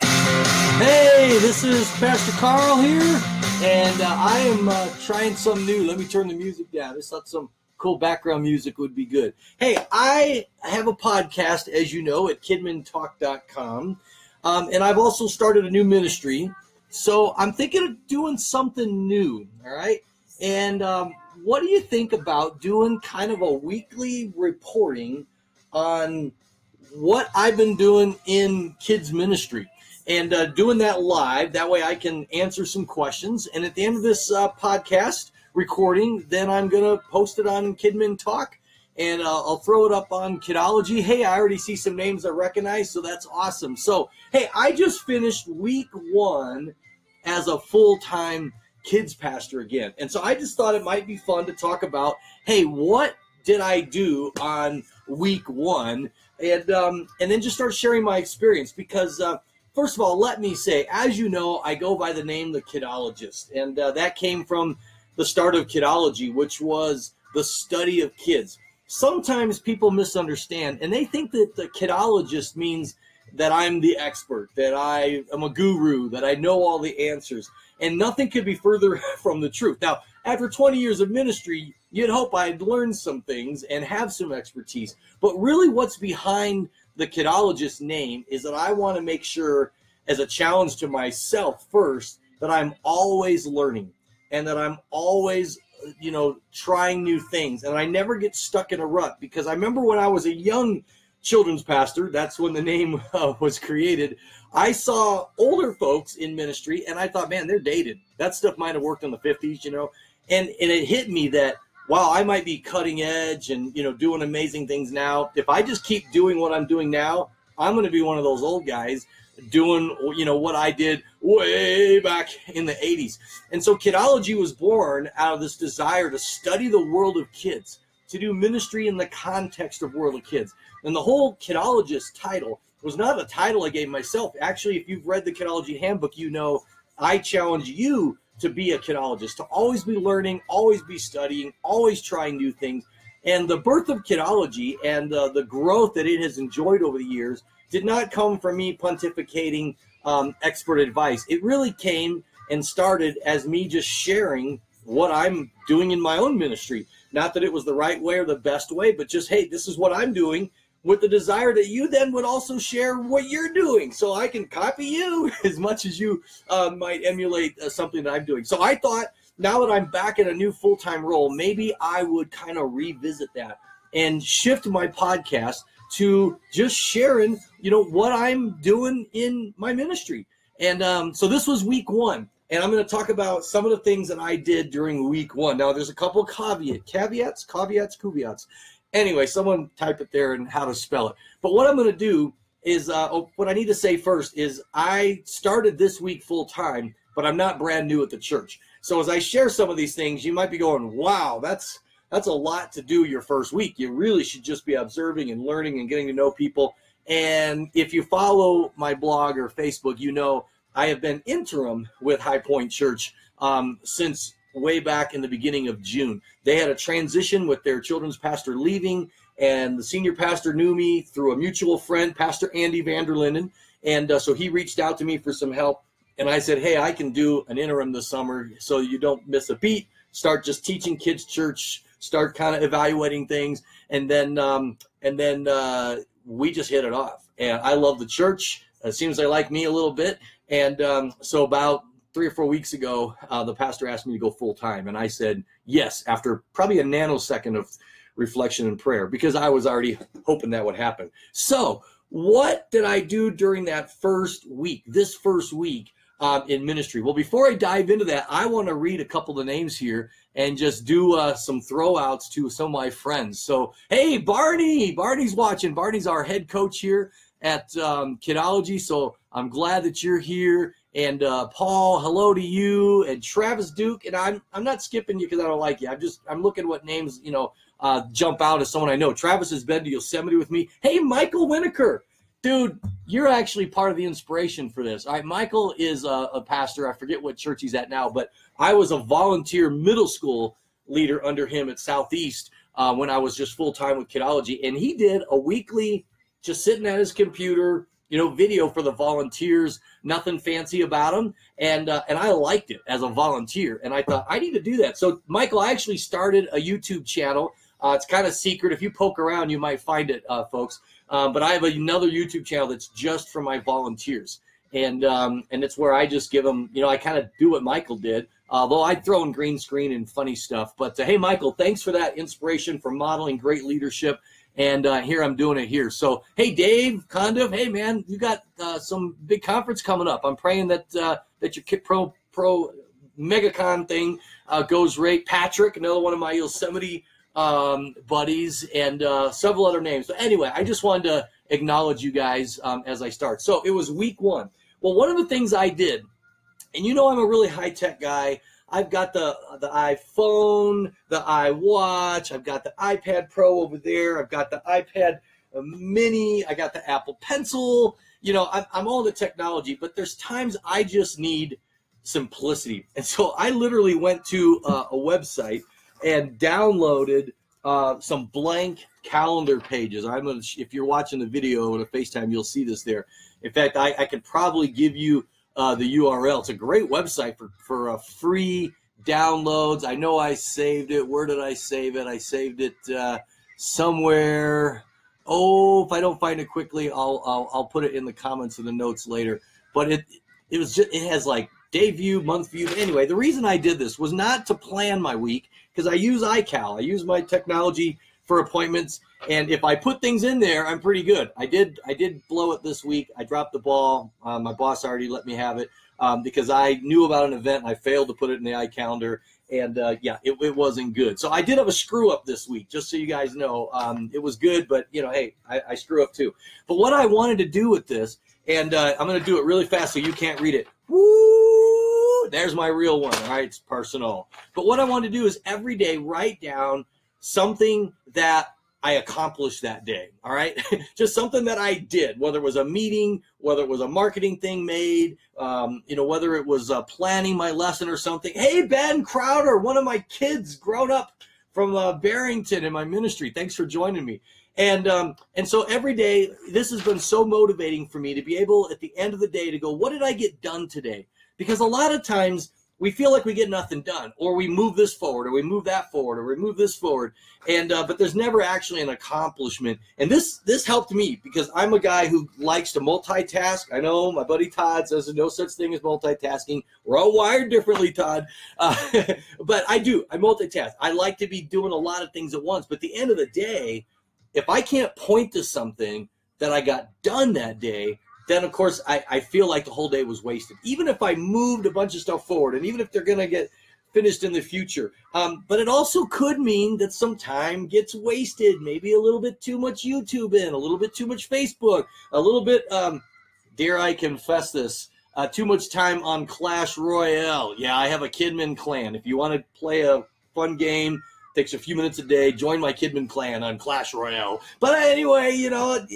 Hey, this is Pastor Carl here, and uh, I am uh, trying some new. Let me turn the music down. This thought some cool background music would be good. Hey, I have a podcast, as you know, at kidmintalk.com, um, and I've also started a new ministry. So I'm thinking of doing something new, all right? And um, what do you think about doing kind of a weekly reporting on what I've been doing in kids ministry? and uh, doing that live. That way I can answer some questions. And at the end of this uh, podcast recording, then I'm going to post it on Kidmin Talk and uh, I'll throw it up on Kidology. Hey, I already see some names I recognize, so that's awesome. So, hey, I just finished week one as a full time kids pastor again. And so I just thought it might be fun to talk about hey, what did I do on week one? And, um, and then just start sharing my experience because uh, First of all, let me say, as you know, I go by the name the Kidologist, and uh, that came from the start of Kidology, which was the study of kids. Sometimes people misunderstand, and they think that the Kidologist means that I'm the expert, that I am a guru, that I know all the answers, and nothing could be further from the truth. Now, after 20 years of ministry, you'd hope I'd learn some things and have some expertise, but really, what's behind the kidologist name is that I want to make sure, as a challenge to myself first, that I'm always learning and that I'm always, you know, trying new things. And I never get stuck in a rut because I remember when I was a young children's pastor, that's when the name uh, was created. I saw older folks in ministry and I thought, man, they're dated. That stuff might have worked in the 50s, you know. And, and it hit me that while I might be cutting edge and you know doing amazing things now, if I just keep doing what I'm doing now, I'm going to be one of those old guys doing you know what I did way back in the 80s. And so Kidology was born out of this desire to study the world of kids, to do ministry in the context of world of kids. And the whole Kidologist title was not a title I gave myself. Actually, if you've read the Kidology handbook, you know I challenge you to be a kidologist, to always be learning, always be studying, always trying new things. And the birth of kidology and uh, the growth that it has enjoyed over the years did not come from me pontificating um, expert advice. It really came and started as me just sharing what I'm doing in my own ministry. Not that it was the right way or the best way, but just, hey, this is what I'm doing with the desire that you then would also share what you're doing so I can copy you as much as you uh, might emulate uh, something that I'm doing. So I thought now that I'm back in a new full time role, maybe I would kind of revisit that and shift my podcast to just sharing, you know, what I'm doing in my ministry. And um, so this was week one. And I'm going to talk about some of the things that I did during week one. Now, there's a couple caveat, caveats, caveats, caveats Anyway, someone type it there and how to spell it. But what I'm going to do is uh, oh, what I need to say first is I started this week full time, but I'm not brand new at the church. So as I share some of these things, you might be going, "Wow, that's that's a lot to do your first week. You really should just be observing and learning and getting to know people." And if you follow my blog or Facebook, you know I have been interim with High Point Church um, since way back in the beginning of June. They had a transition with their children's pastor leaving, and the senior pastor knew me through a mutual friend, Pastor Andy Vanderlinden. And uh, so he reached out to me for some help. And I said, Hey, I can do an interim this summer so you don't miss a beat. Start just teaching kids church, start kind of evaluating things. And then, um, and then uh, we just hit it off. And I love the church. It seems they like me a little bit. And um, so about three or four weeks ago, uh, the pastor asked me to go full time, and I said yes after probably a nanosecond of reflection and prayer because I was already hoping that would happen. So, what did I do during that first week? This first week uh, in ministry. Well, before I dive into that, I want to read a couple of names here and just do uh, some throwouts to some of my friends. So, hey, Barney, Barney's watching. Barney's our head coach here at um, Kidology. So I'm glad that you're here and uh, Paul, hello to you, and Travis Duke. And I'm I'm not skipping you because I don't like you. I'm just I'm looking what names you know uh, jump out as someone I know. Travis has been to Yosemite with me. Hey, Michael Winokur, dude, you're actually part of the inspiration for this. All right, Michael is a, a pastor. I forget what church he's at now, but I was a volunteer middle school leader under him at Southeast uh, when I was just full time with Kidology, and he did a weekly, just sitting at his computer you know, video for the volunteers. Nothing fancy about them, and uh, and I liked it as a volunteer, and I thought I need to do that. So, Michael, I actually started a YouTube channel. Uh, it's kind of secret. If you poke around, you might find it, uh, folks. Um, but I have another YouTube channel that's just for my volunteers, and um, and it's where I just give them. You know, I kind of do what Michael did, although I throw in green screen and funny stuff. But uh, hey, Michael, thanks for that inspiration for modeling great leadership and uh, here I'm doing it here. So, hey, Dave Condiv, hey man, you got uh, some big conference coming up. I'm praying that uh, that your kit Pro Pro MegaCon thing uh, goes right. Patrick, another one of my Yosemite um, buddies, and uh, several other names. But anyway, I just wanted to acknowledge you guys um, as I start. So it was week one. Well, one of the things I did, and you know I'm a really high tech guy. I've got the the iPhone, the iWatch, I've got the iPad Pro over there, I've got the iPad Mini, I got the Apple Pencil. You know, I'm, I'm all the technology, but there's times I just need simplicity, and so I literally went to uh, a website and downloaded uh, some blank calendar pages. I'm gonna, if you're watching the video on a FaceTime, you'll see this there. In fact, I, I probably give you uh, the URL. It's a great website for for uh, free downloads. I know I saved it. Where did I save it? I saved it uh, somewhere. Oh, if I don't find it quickly, I'll, I'll I'll put it in the comments of the notes later. But it it was just it has like day view, month view. Anyway, the reason I did this was not to plan my week because I use iCal. I use my technology for appointments. And if I put things in there, I'm pretty good. I did I did blow it this week. I dropped the ball. Uh, my boss already let me have it um, because I knew about an event I failed to put it in the iCalendar. And uh, yeah, it, it, wasn't good. So I did have a screw up this week, just so you guys know. Um, it was good, but you know, hey, I, I, screw up too. But what I wanted to do with this, and uh, I'm going to do it really fast so you can't read it. Woo! There's my real one. All right, it's personal. But what I want to do is every day write down something that I accomplished that day. All right. Just something that I did, whether it was a meeting, whether it was a marketing thing made, um, you know, whether it was uh, planning my lesson or something. Hey, Ben Crowder, one of my kids grown up from uh, Barrington in my ministry. Thanks for joining me. And um, and so every day, this has been so motivating for me to be able at the end of the day to go, what did I get done today? Because a lot of times we feel like we get nothing done, or we move this forward, or we move that forward, or we move this forward, and uh, but there's never actually an accomplishment. And this this helped me because I'm a guy who likes to multitask. I know my buddy Todd says there's no such thing as multitasking. We're all wired differently, Todd, uh, but I do. I multitask. I like to be doing a lot of things at once. But at the end of the day, if I can't point to something that I got done that day, then of course I, I feel like the whole day was wasted. Even if I moved a bunch of stuff forward, and even if they're going to get finished in the future. Um, but it also could mean that some time gets wasted. Maybe a little bit too much YouTube in, a little bit too much Facebook, a little bit, um, dare I confess this, uh, too much time on Clash Royale. Yeah, I have a Kidmin clan. If you want to play a fun game, takes a few minutes a day, join my Kidmin clan on Clash Royale. But anyway, you know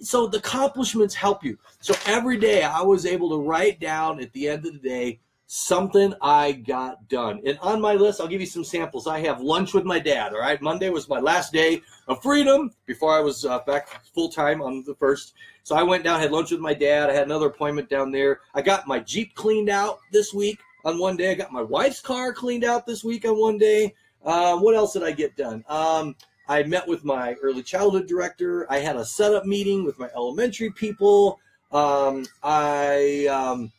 so the accomplishments help you. So every day I was able to write down at the end of the day something I got done. And on my list, I'll give you some samples. I have lunch with my dad. All right, Monday was my last day of freedom before I was uh, back full time on the first. So I went down, had lunch with my dad. I had another appointment down there. I got my Jeep cleaned out this week on one day. I got my wife's car cleaned out this week on one day. Uh, what else did I get done? Um, I met with my early childhood director. I had a setup meeting with my elementary people. Um, I um,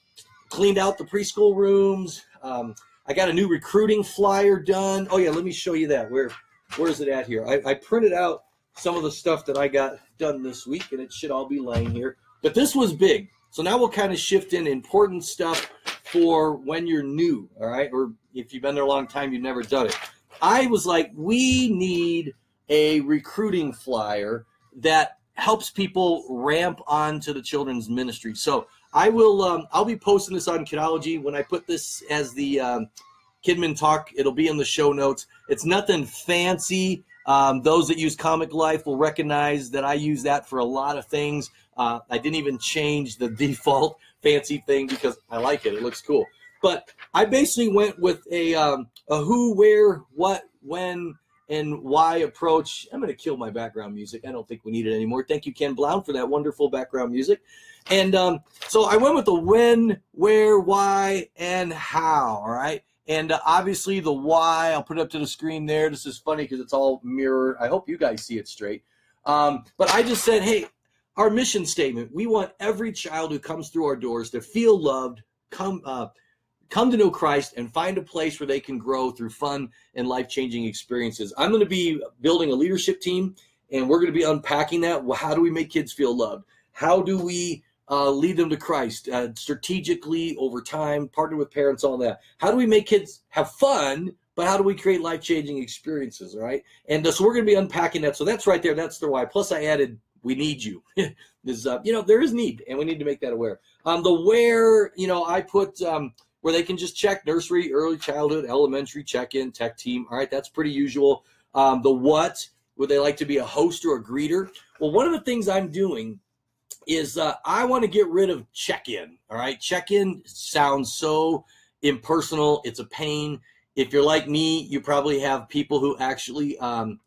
cleaned out the preschool rooms. Um, I got a new recruiting flyer done. Oh yeah, let me show you that. Where where is it at here? I, I printed out some of the stuff that I got done this week, and it should all be laying here. But this was big. So now we'll kind of shift in important stuff for when you're new, all right? Or if you've been there a long time, you've never done it. I was like, we need – a recruiting flyer that helps people ramp onto the children's ministry. So I will um, I'll be posting this on Kidology when I put this as the um, Kidmin Talk. It'll be in the show notes. It's nothing fancy. Um, those that use Comic Life will recognize that I use that for a lot of things. Uh, I didn't even change the default fancy thing because I like it. It looks cool. But I basically went with a, um, a who, where, what, when, and why approach. I'm going to kill my background music. I don't think we need it anymore. Thank you, Ken Blount, for that wonderful background music. And um, so I went with the when, where, why, and how. All right. And uh, obviously the why, I'll put it up to the screen there. This is funny because it's all mirror. I hope you guys see it straight. Um, but I just said, hey, our mission statement we want every child who comes through our doors to feel loved, come, uh, come to know Christ and find a place where they can grow through fun and life changing experiences. I'm going to be building a leadership team and we're going to be unpacking that. Well, how do we make kids feel loved? How do we uh, lead them to Christ uh, strategically over time, partner with parents, all that? How do we make kids have fun? But how do we create life changing experiences? Right. And uh, so we're going to be unpacking that. So that's right there. That's the why. Plus, I added we need you. is uh, you know there is need, and we need to make that aware. Um, the where you know I put um, where they can just check nursery, early childhood, elementary, check in, tech team. All right, that's pretty usual. Um, the what, would they like to be a host or a greeter? Well, one of the things I'm doing is uh, I want to get rid of check in. All right, check in sounds so impersonal, it's a pain. If you're like me, you probably have people who actually um,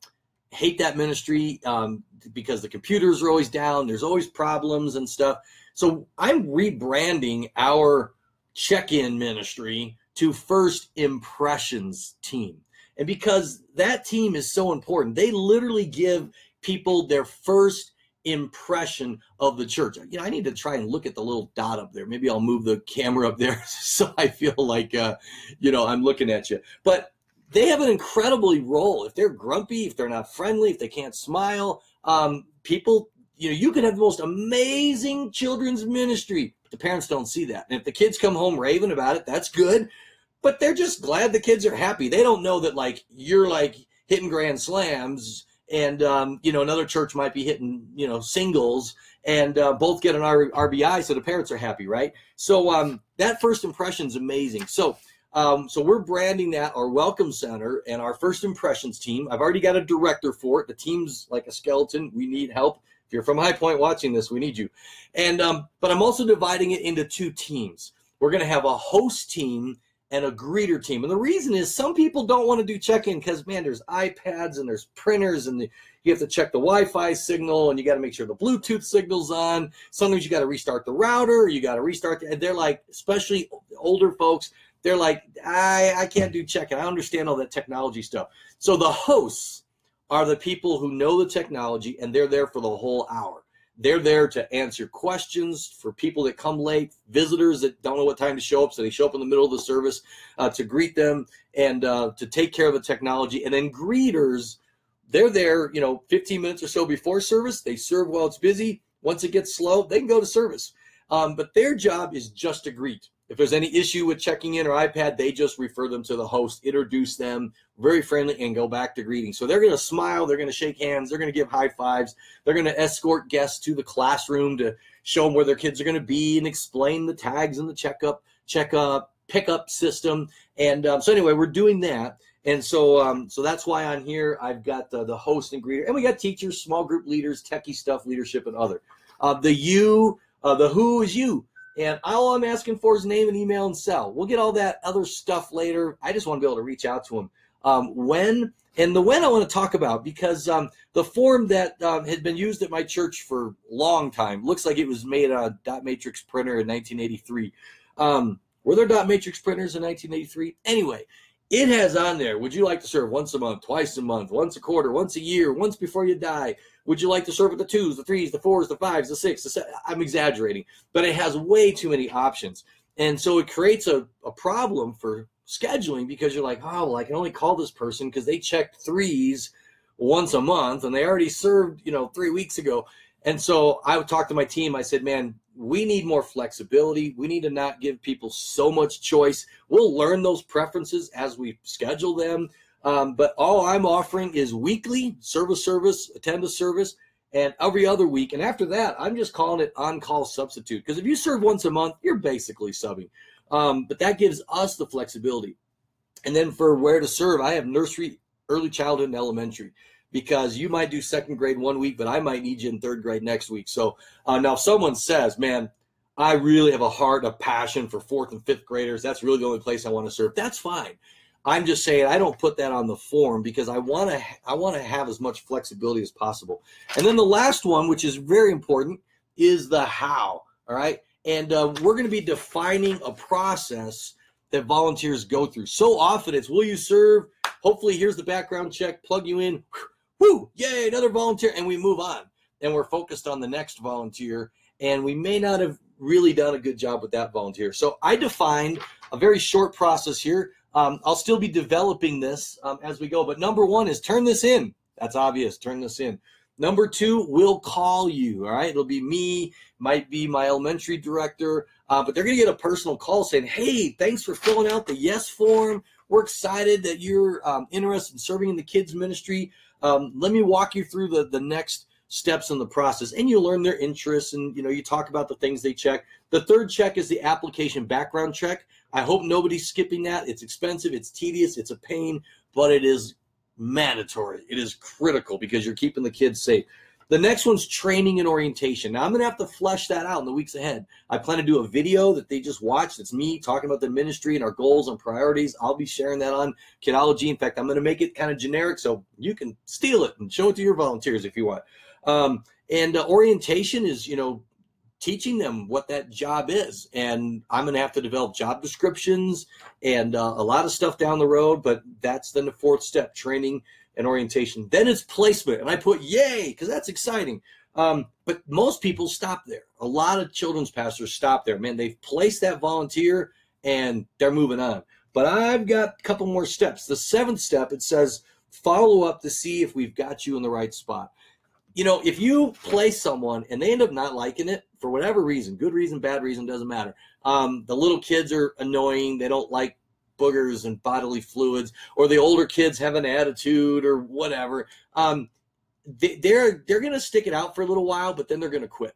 hate that ministry um, because the computers are always down, there's always problems and stuff. So I'm rebranding our check in ministry to First Impressions team. And because that team is so important, they literally give people their first impression of the church. You know, I need to try and look at the little dot up there. Maybe I'll move the camera up there so I feel like, uh, you know, I'm looking at you. But they have an incredibly role. If they're grumpy, if they're not friendly, if they can't smile, um, people, you know, you can have the most amazing children's ministry the parents don't see that. And if the kids come home raving about it, that's good. But they're just glad the kids are happy. They don't know that like you're like hitting grand slams and um, you know another church might be hitting you know singles and uh, both get an R- RBI, so the parents are happy, right? So um, that first impression is amazing. So um, so we're branding that our welcome center and our first impressions team. I've already got a director for it. The team's like a skeleton. We need help. If you're from High Point watching this, we need you. And um, but I'm also dividing it into two teams. We're going to have a host team and a greeter team. And the reason is some people don't want to do check-in because man, there's iPads and there's printers and the, you have to check the Wi-Fi signal and you got to make sure the Bluetooth signal's on. Sometimes you got to restart the router. You got to restart. The, and they're like, especially older folks, they're like, I I can't do check-in. I understand all that technology stuff. So the hosts are the people who know the technology and they're there for the whole hour. They're there to answer questions for people that come late, visitors that don't know what time to show up, so they show up in the middle of the service uh, to greet them and uh, to take care of the technology. And then greeters, they're there, you know, 15 minutes or so before service. They serve while it's busy. Once it gets slow, they can go to service. Um, but their job is just to greet. If there's any issue with checking in or iPad, they just refer them to the host, introduce them, very friendly, and go back to greeting. So they're going to smile, they're going to shake hands, they're going to give high fives, they're going to escort guests to the classroom to show them where their kids are going to be and explain the tags and the checkup, checkup, pickup system. And um, so anyway, we're doing that. And so, um, so that's why on here I've got the, the host and greeter, and we got teachers, small group leaders, techie stuff, leadership, and other. Uh, the you, uh, the who is you. And all I'm asking for is name and email and cell. We'll get all that other stuff later. I just want to be able to reach out to him. Um, when and the when I want to talk about because um, the form that um, had been used at my church for a long time looks like it was made on a dot matrix printer in 1983. Um, were there dot matrix printers in 1983? Anyway, it has on there. Would you like to serve once a month, twice a month, once a quarter, once a year, once before you die? Would you like to serve with the twos, the threes, the fours, the fives, the six? The seven? I'm exaggerating, but it has way too many options. And so it creates a, a problem for scheduling because you're like, oh, well, I can only call this person because they checked threes once a month and they already served, you know, three weeks ago. And so I would talk to my team. I said, man, we need more flexibility. We need to not give people so much choice. We'll learn those preferences as we schedule them. Um, but all I'm offering is weekly service service, attend a service, and every other week. And after that, I'm just calling it on call substitute. Because if you serve once a month, you're basically subbing. Um, but that gives us the flexibility. And then for where to serve, I have nursery, early childhood, and elementary. Because you might do second grade one week, but I might need you in third grade next week. So uh, now, if someone says, "Man, I really have a heart, a passion for fourth and fifth graders," that's really the only place I want to serve. That's fine. I'm just saying I don't put that on the form because I want to I want to have as much flexibility as possible. And then the last one, which is very important, is the how. All right, and uh, we're going to be defining a process that volunteers go through. So often it's will you serve? Hopefully, here's the background check. Plug you in. Woo! Yay! Another volunteer, and we move on. And we're focused on the next volunteer, and we may not have really done a good job with that volunteer. So I defined a very short process here. Um, I'll still be developing this um, as we go, but number one is turn this in. That's obvious. Turn this in. Number two, we'll call you. All right, it'll be me, might be my elementary director, uh, but they're going to get a personal call saying, "Hey, thanks for filling out the yes form. We're excited that you're um, interested in serving in the kids ministry. Um, let me walk you through the the next steps in the process. And you learn their interests and you know you talk about the things they check. The third check is the application background check. I hope nobody's skipping that. It's expensive. It's tedious. It's a pain but it is mandatory. It is critical because you're keeping the kids safe the next one's training and orientation now i'm going to have to flesh that out in the weeks ahead i plan to do a video that they just watched. It's me talking about the ministry and our goals and priorities i'll be sharing that on kidology in fact i'm going to make it kind of generic so you can steal it and show it to your volunteers if you want um, and uh, orientation is, you know, teaching them what that job is. And I'm going to have to develop job descriptions and uh, a lot of stuff down the road. But that's then the fourth step training and orientation. Then it's placement. And I put yay because that's exciting. Um, but most people stop there. A lot of children's pastors stop there. Man, they've placed that volunteer and they're moving on. But I've got a couple more steps. The seventh step, it says follow up to see if we've got you in the right spot you know, if you place someone and they end up not liking it for whatever reason, good reason, bad reason, doesn't matter. Um, the little kids are annoying. They don't like boogers and bodily fluids, or the older kids have an attitude or whatever. Um, they, they're they're going to stick it out for a little while, but then they're going to quit.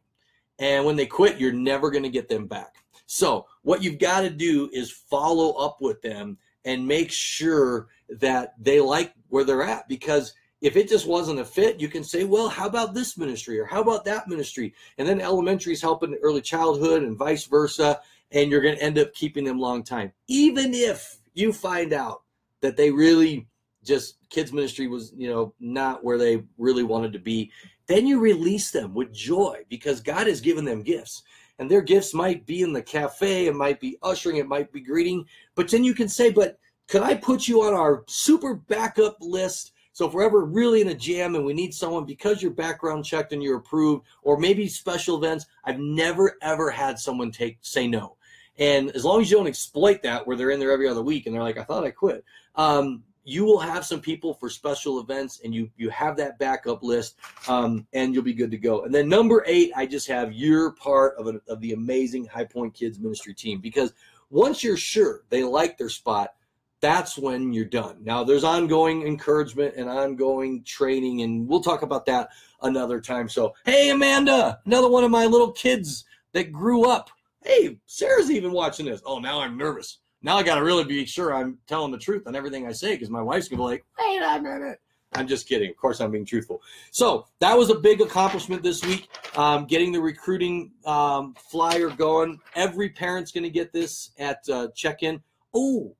And when they quit, you're never going to get them back. So what you've got to do is follow up with them and make sure that they like where they're at because if it just wasn't a fit, you can say, well, how about this ministry or how about that ministry? And then elementary is helping early childhood and vice versa. And you're going to end up keeping them long time. Even if you find out that they really just kids ministry was, you know, not where they really wanted to be, then you release them with joy because God has given them gifts. And their gifts might be in the cafe, it might be ushering, it might be greeting. But then you can say, but could I put you on our super backup list so if we're ever really in a jam and we need someone because you're background checked and you're approved, or maybe special events, I've never ever had someone take say no. And as long as you don't exploit that, where they're in there every other week and they're like, I thought I quit. Um, you will have some people for special events and you you have that backup list um, and you'll be good to go and then number eight i just have you're part of, a, of the amazing high point kids ministry team because once you're sure they like their spot that's when you're done. Now, there's ongoing encouragement and ongoing training, and we'll talk about that another time. So, hey, Amanda, another one of my little kids that grew up. Hey, Sarah's even watching this. Oh, now I'm nervous. Now I got to really be sure I'm telling the truth on everything I say because my wife's going to be like, wait a minute. I'm just kidding. Of course, I'm being truthful. So that was a big accomplishment this week, um, getting the recruiting um, flyer going. Every parent's going to get this at uh, check in. Oh,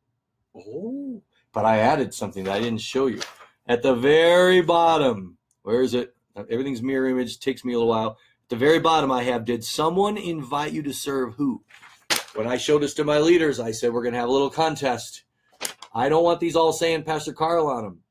Oh, but I added something that I didn't show you. At the very bottom, where is it? Everything's mirror image, takes me a little while. At the very bottom, I have, did someone invite you to serve who? When I showed this to my leaders, I said, we're going to have a little contest. I don't want these all saying Pastor Carl on them.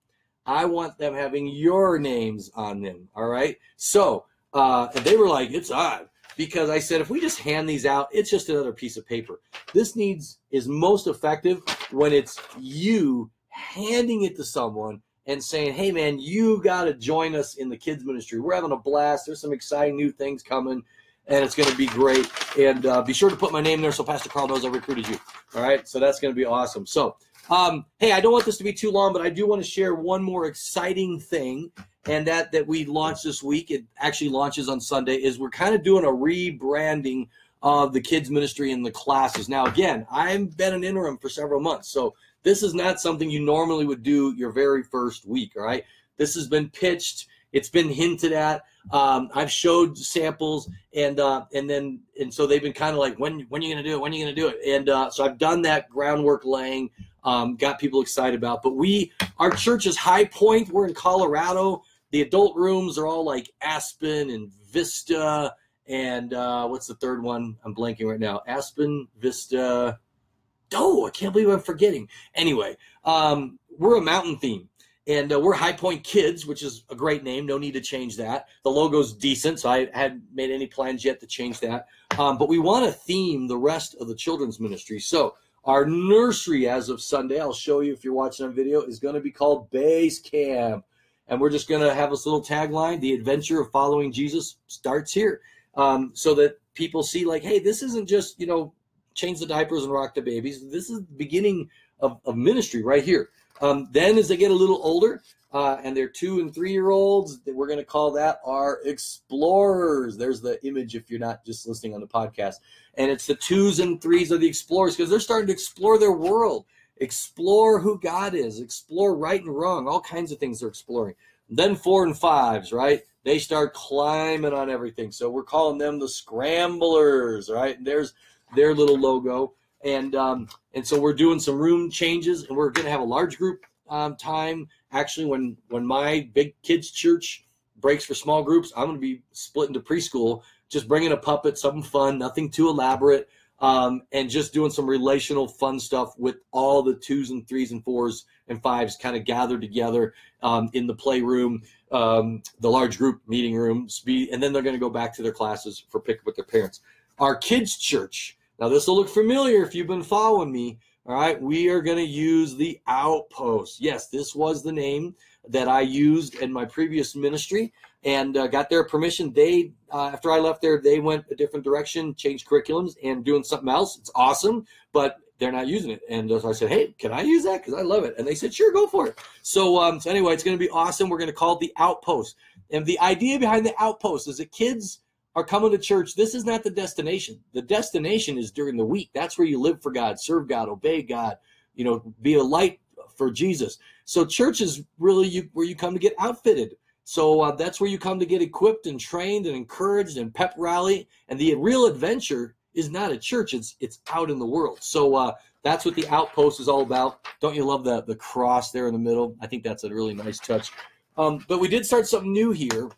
I want them having your names on them. All right. So uh, they were like, it's odd because I said if we just hand these out, it's just another piece of paper. This needs is most effective when it's you handing it to someone and saying, "Hey, man, you got to join us in the kids ministry. We're having a blast. There's some exciting new things coming, and it's going to be great. And uh, be sure to put my name there so Pastor Carl knows I recruited you. All right, so that's going to be awesome. So, um, hey, I don't want this to be too long, but I do want to share one more exciting thing and that that we launched this week it actually launches on sunday is we're kind of doing a rebranding of the kids ministry and the classes now again i've been an interim for several months so this is not something you normally would do your very first week right this has been pitched it's been hinted at um, i've showed samples and uh, and then and so they've been kind of like when when are you to do it when are you to do it and uh, so i've done that groundwork laying um, got people excited about. But we, our church is High Point. We're in Colorado. The adult rooms are all like Aspen and Vista and uh, what's the third one? I'm blanking right now. Aspen, Vista. Oh, I can't believe I'm forgetting. Anyway, um, we're a mountain theme. And uh, we're High Point Kids, which is a great name. No need to change that. The logo's decent, so I hadn't made any plans yet to change that. Um, but we want to theme the rest of the children's ministry. So our nursery, as of Sunday, I'll show you if you're watching on video, is going to be called Base Camp. And we're just going to have this little tagline The adventure of following Jesus starts here. Um, so that people see, like, hey, this isn't just, you know, change the diapers and rock the babies. This is the beginning of, of ministry right here. Um, then, as they get a little older, uh, and they're two and three year olds, we're going to call that our explorers. There's the image if you're not just listening on the podcast. And it's the twos and threes of the explorers because they're starting to explore their world, explore who God is, explore right and wrong, all kinds of things they're exploring. Then four and fives, right? They start climbing on everything. So we're calling them the scramblers, right? And there's their little logo and um, and so we're doing some room changes, and we're going to have a large group um, time. Actually, when when my big kids church breaks for small groups, I'm going to be split into preschool, just bringing a puppet, something fun, nothing too elaborate, um, and just doing some relational fun stuff with all the twos and threes and fours and fives kind of gathered together um, in the playroom, um, the large group meeting room, and then they're going to go back to their classes for pickup with their parents. Our kids' church now, this will look familiar if you've been following me. All right, we are going to use the outpost. Yes, this was the name that I used in my previous ministry and uh, got their permission. They, uh, after I left there, they went a different direction, changed curriculums, and doing something else. It's awesome, but they're not using it. And so I said, "Hey, can I use that? Because I love it." And they said, "Sure, go for it." So, um, so anyway, it's going to be awesome. We're going to call it the Outpost. And the idea behind the Outpost is that kids are coming to church, this is not the destination. The destination is during the week. That's where you live for God, serve God, obey God, you know, be a light for Jesus. So church is really you, where you come to get outfitted. So uh, that's where you come to get equipped and trained and encouraged and pep rally. And the real adventure is not at church; it's it's out in the world. So uh, that's what the outpost is all about. Don't you love the the cross there in the middle? I think that's a really nice touch. Um, but we did start something new here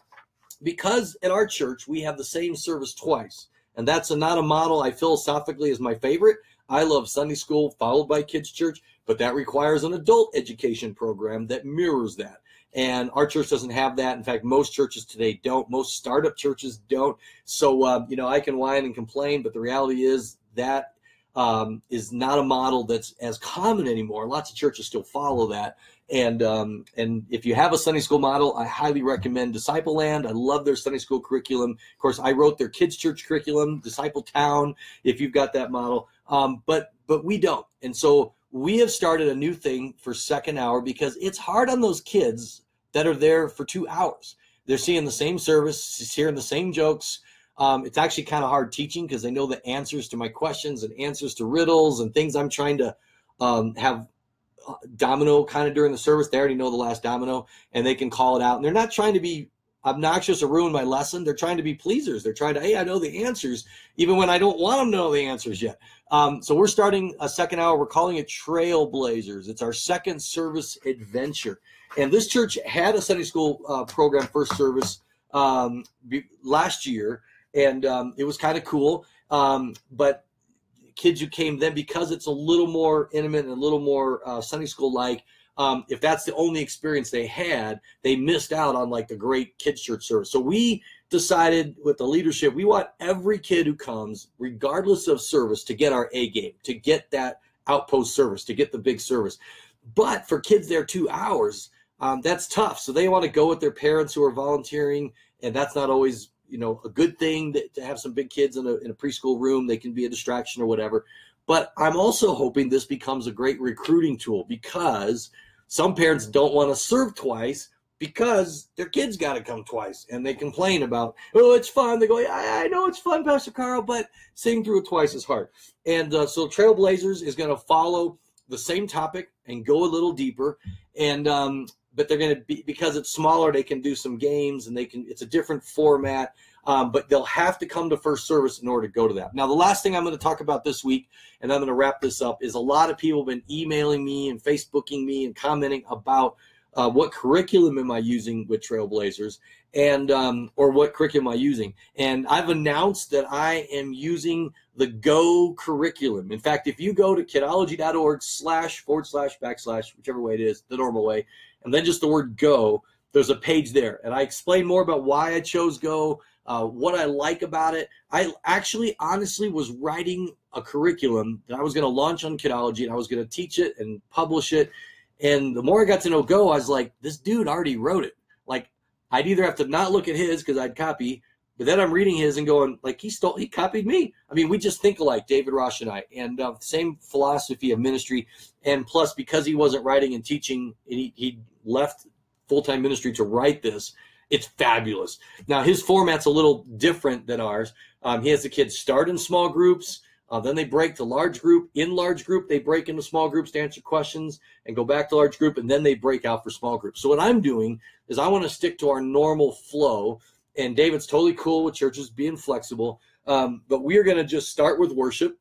because at our church we have the same service twice, and that's not a model I philosophically is my favorite. I love Sunday school followed by kids church, but that requires an adult education program that mirrors that. And our church doesn't have that. In fact, most churches today don't. Most startup churches don't. So, uh, you know, I can whine and complain, but the reality is that um, is not a model that's as common anymore. Lots of churches still follow that. And um, and if you have a Sunday school model, I highly recommend Disciple Land. I love their Sunday school curriculum. Of course, I wrote their kids' church curriculum, Disciple Town. If you've got that model, um, but but we don't. And so we have started a new thing for second hour because it's hard on those kids that are there for two hours. They're seeing the same service, hearing the same jokes. Um, it's actually kind of hard teaching because they know the answers to my questions and answers to riddles and things I'm trying to um, have domino kind of during the service. They already know the last domino and they can call it out. And they're not trying to be obnoxious or ruin my lesson. They're trying to be pleasers. They're trying to, hey, I know the answers, even when I don't want them to know the answers yet. Um, so we're starting a second hour. We're calling it Trailblazers. It's our second service adventure. And this church had a Sunday school uh, program, first service, um, last year. And um, it was kind of cool. Um, but kids who came then because it's a little more intimate and a little more uh, Sunday school like. Um, if that's the only experience they had, they missed out on like the great kids church service. So we decided with the leadership, we want every kid who comes, regardless of service, to get our A game, to get that outpost service, to get the big service. But for kids there two hours, um, that's tough. So they want to go with their parents who are volunteering, and that's not always you know a good thing to, to have some big kids in a, in a preschool room they can be a distraction or whatever. But i'm also hoping this becomes a great recruiting tool because some parents don't want to serve twice because their kids got to come twice and they complain about oh it's fun. They go yeah, i know it's fun pastor carl but sitting through it twice is hard. And uh, so trailblazers is going to follow the same topic and go a little deeper. And um, but they're going to be because it's smaller they can do some games and they can it's a different format um, but they'll have to come to first service in order to go to that. Now, the last thing I'm going to talk about this week, and I'm going to wrap this up, is a lot of people have been emailing me and Facebooking me and commenting about uh, what curriculum am I using with Trailblazers and um, or what curriculum am I using. And I've announced that I am using the Go curriculum. In fact, if you go to kidology.org slash forward slash backslash, whichever way it is, the normal way, and then just the word Go, there's a page there. And I explain more about why I chose Go, uh, what I like about it. I actually honestly was writing a curriculum that I was going to launch on Kidology and I was going to teach it and publish it and the more I got to know Go, I was like, this dude already wrote it. Like, I'd either have to not look at his because I'd copy, but then I'm reading his and going, like, he stole, he copied me. I mean, we just think alike, David Rausch and I, and uh, same philosophy of ministry. And plus, because he wasn't writing and teaching, and he, he left full time ministry to write this, it's fabulous. Now, his format's a little different than ours. Um, he has the kids start in small groups uh, then they break to large group. In large group, they break into small groups to answer questions and go back to large group, and then they break out for small groups. So what I'm doing is I want to stick to our normal flow. And David's totally cool with churches being flexible, um, but we are going to just start with worship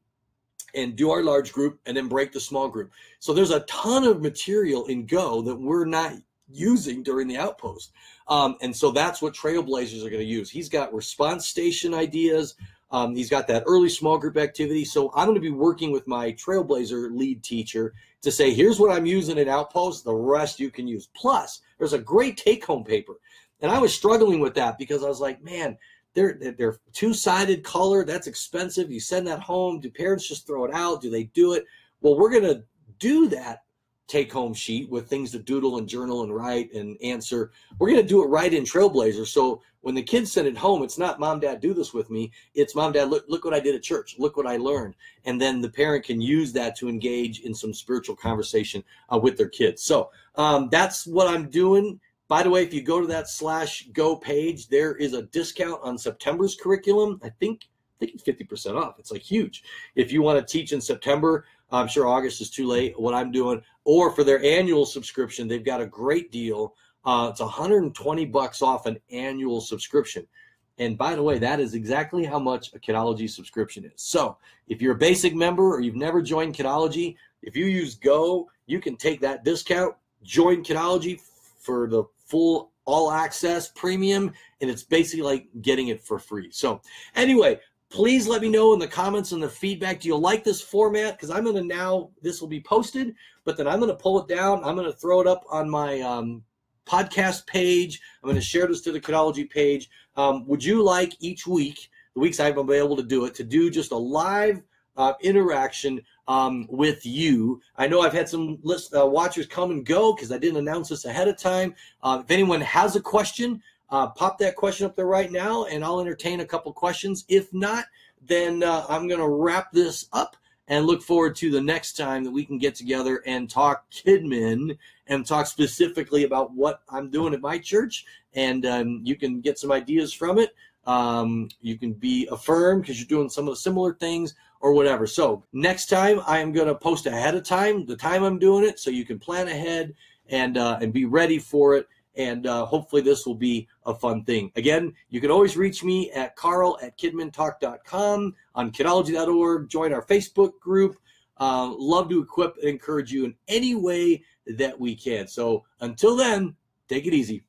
and do our large group and then break the small group. So there's a ton of material in Go that we're not using during the outpost. Um, and so that's what Trailblazers are going to use. He's got response station ideas. Um, he's got that early small group activity. So I'm going to be working with my Trailblazer lead teacher to say, here's what I'm using in Outpost. The rest you can use. Plus, there's a great take home paper. And I was struggling with that because I was like, man, they're, they're two sided color. That's expensive. You send that home. Do parents just throw it out? Do they do it? Well, we're going to do that take home sheet with things to doodle and journal and write and answer. We're going to do it right in Trailblazer. So when the kids send it home, it's not mom, dad, do this with me. It's mom, dad, look, look what I did at church. Look what I learned. And then the parent can use that to engage in some spiritual conversation uh, with their kids. So um, that's what I'm doing. By the way, if you go to that slash go page, there is a discount on September's curriculum. I think I think it's 50% off. It's like huge. If you want to teach in September, I'm sure August is too late. What I'm doing, or for their annual subscription, they've got a great deal. Uh, it's 120 bucks off an annual subscription. And by the way, that is exactly how much a Kidology subscription is. So if you're a basic member or you've never joined Kidology, if you use Go, you can take that discount, join Kidology for the full all access premium, and it's basically like getting it for free. So anyway, please let me know in the comments and the feedback. Do you like this format? Because I'm going to now, this will be posted, but then I'm going to pull it down. I'm going to throw it up on my um, podcast page. I'm going to share this to the Kidology page. Um, would you like each week, the weeks I've been able to do it, to do just a live uh, interaction um, with you. I know I've had some list, uh, watchers come and go because I didn't announce this ahead of time. Uh, if anyone has a question, uh, pop that question up there right now, and I'll entertain a couple questions. If not, then uh, I'm going to wrap this up and look forward to the next time that we can get together and talk Kidmin and talk specifically about what I'm doing at my church. And um, you can get some ideas from it. Um, you can be affirmed because you're doing some of the similar things or whatever. So next time I am going to post ahead of time the time I'm doing it so you can plan ahead and uh, and be ready for it and uh, hopefully this will be a fun thing. Again, you can always reach me at carl at kidmintalk.com, on kidology.org, join our Facebook group. Uh, love to equip and encourage you in any way that we can. So until then, take it easy.